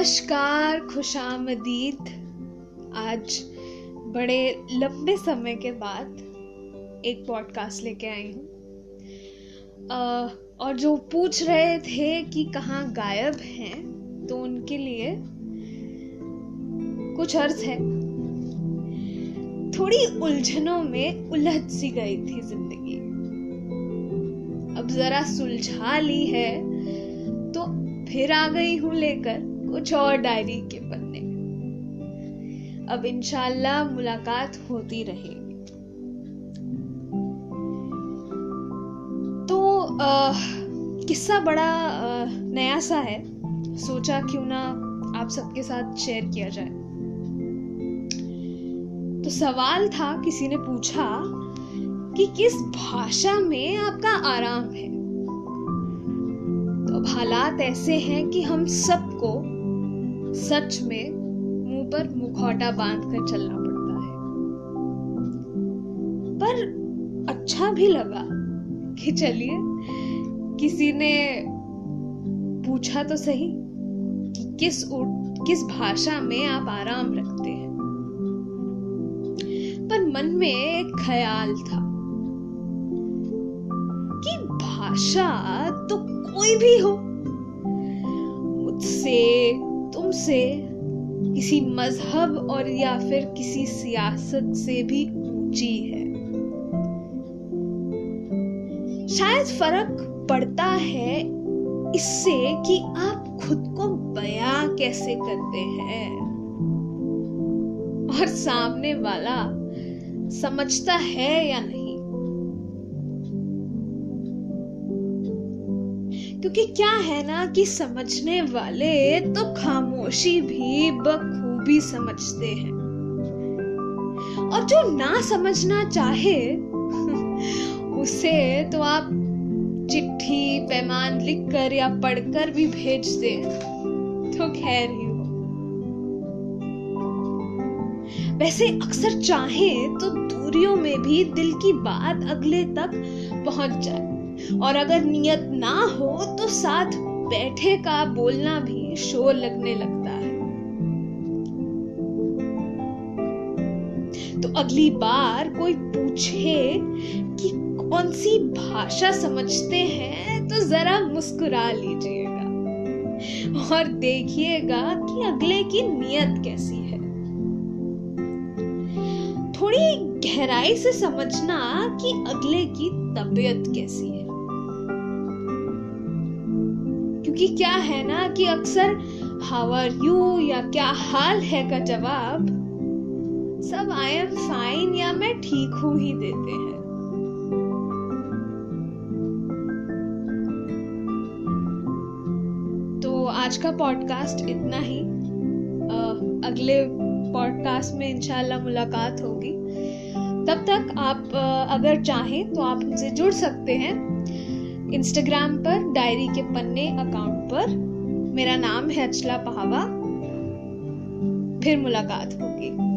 नमस्कार, खुशामदीद। आज बड़े लंबे समय के बाद एक पॉडकास्ट लेके आई हूँ। और जो पूछ रहे थे कि कहाँ गायब हैं तो उनके लिए कुछ अर्थ है। थोड़ी उलझनों में उलझ सी गई थी ज़िंदगी। अब जरा सुलझा ली है तो फिर आ गई हूँ लेकर। कुछ और डायरी के पन्ने। अब इंशाल्लाह मुलाकात होती रहेगी। तो किस्सा बड़ा आ, नया सा है। सोचा क्यों ना आप सबके साथ शेयर किया जाए। तो सवाल था किसी ने पूछा कि किस भाषा में आपका आराम है? तो अब हालात ऐसे हैं कि हम सबको सच में मुँह पर मुखौटा बाँध कर चलना पड़ता है। पर अच्छा भी लगा कि चलिए, किसी ने पूछा तो सही कि किस किस भाषा में आप आराम रखते हैं। पर मन में एक ख्याल था कि भाषा तो कोई भी हो, मुझसे तुमसे किसी मज़हब और या फिर किसी सियासत से भी ऊँची है। शायद फ़र्क पड़ता है इससे कि आप खुद को बया कैसे करते हैं। और सामने वाला समझता है या नहीं? क्योंकि क्या है ना कि समझने वाले तो खामोशी भी, बखूबी समझते हैं। और जो ना समझना चाहे, उसे तो आप चिट्ठी, पैमान लिखकर या पढ़कर भी भेज दे तो खैर ही हो। वैसे अक्सर चाहे तो दूरियों में भी दिल की बात अगले तक पहुँच जाए और अगर नियत ना हो तो साथ बैठे का बोलना भी शोर लगने लगता है। तो अगली बार कोई पूछे कि कौन सी भाषा समझते हैं तो जरा मुस्कुरा लीजिएगा और देखिएगा कि अगले की नियत कैसी है। थोड़ी गहराई से समझना कि अगले की तबीयत कैसी है। क्योंकि क्या है ना कि अक्सर हाउ आर यू या क्या हाल है? का जवाब सब आई एम फाइन या मैं ठीक हूँ ही देते हैं। तो आज का पॉडकास्ट इतना ही। अगले पॉडकास्ट में इंशाल्लाह मुलाकात होगी। तब तक आप अगर चाहें तो आप हमसे जुड़ सकते हैं। इंस्टाग्राम पर डायरी के पन्ने अकाउंट पर। मेरा नाम है अचला पहावा। फिर मुलाकात होगी।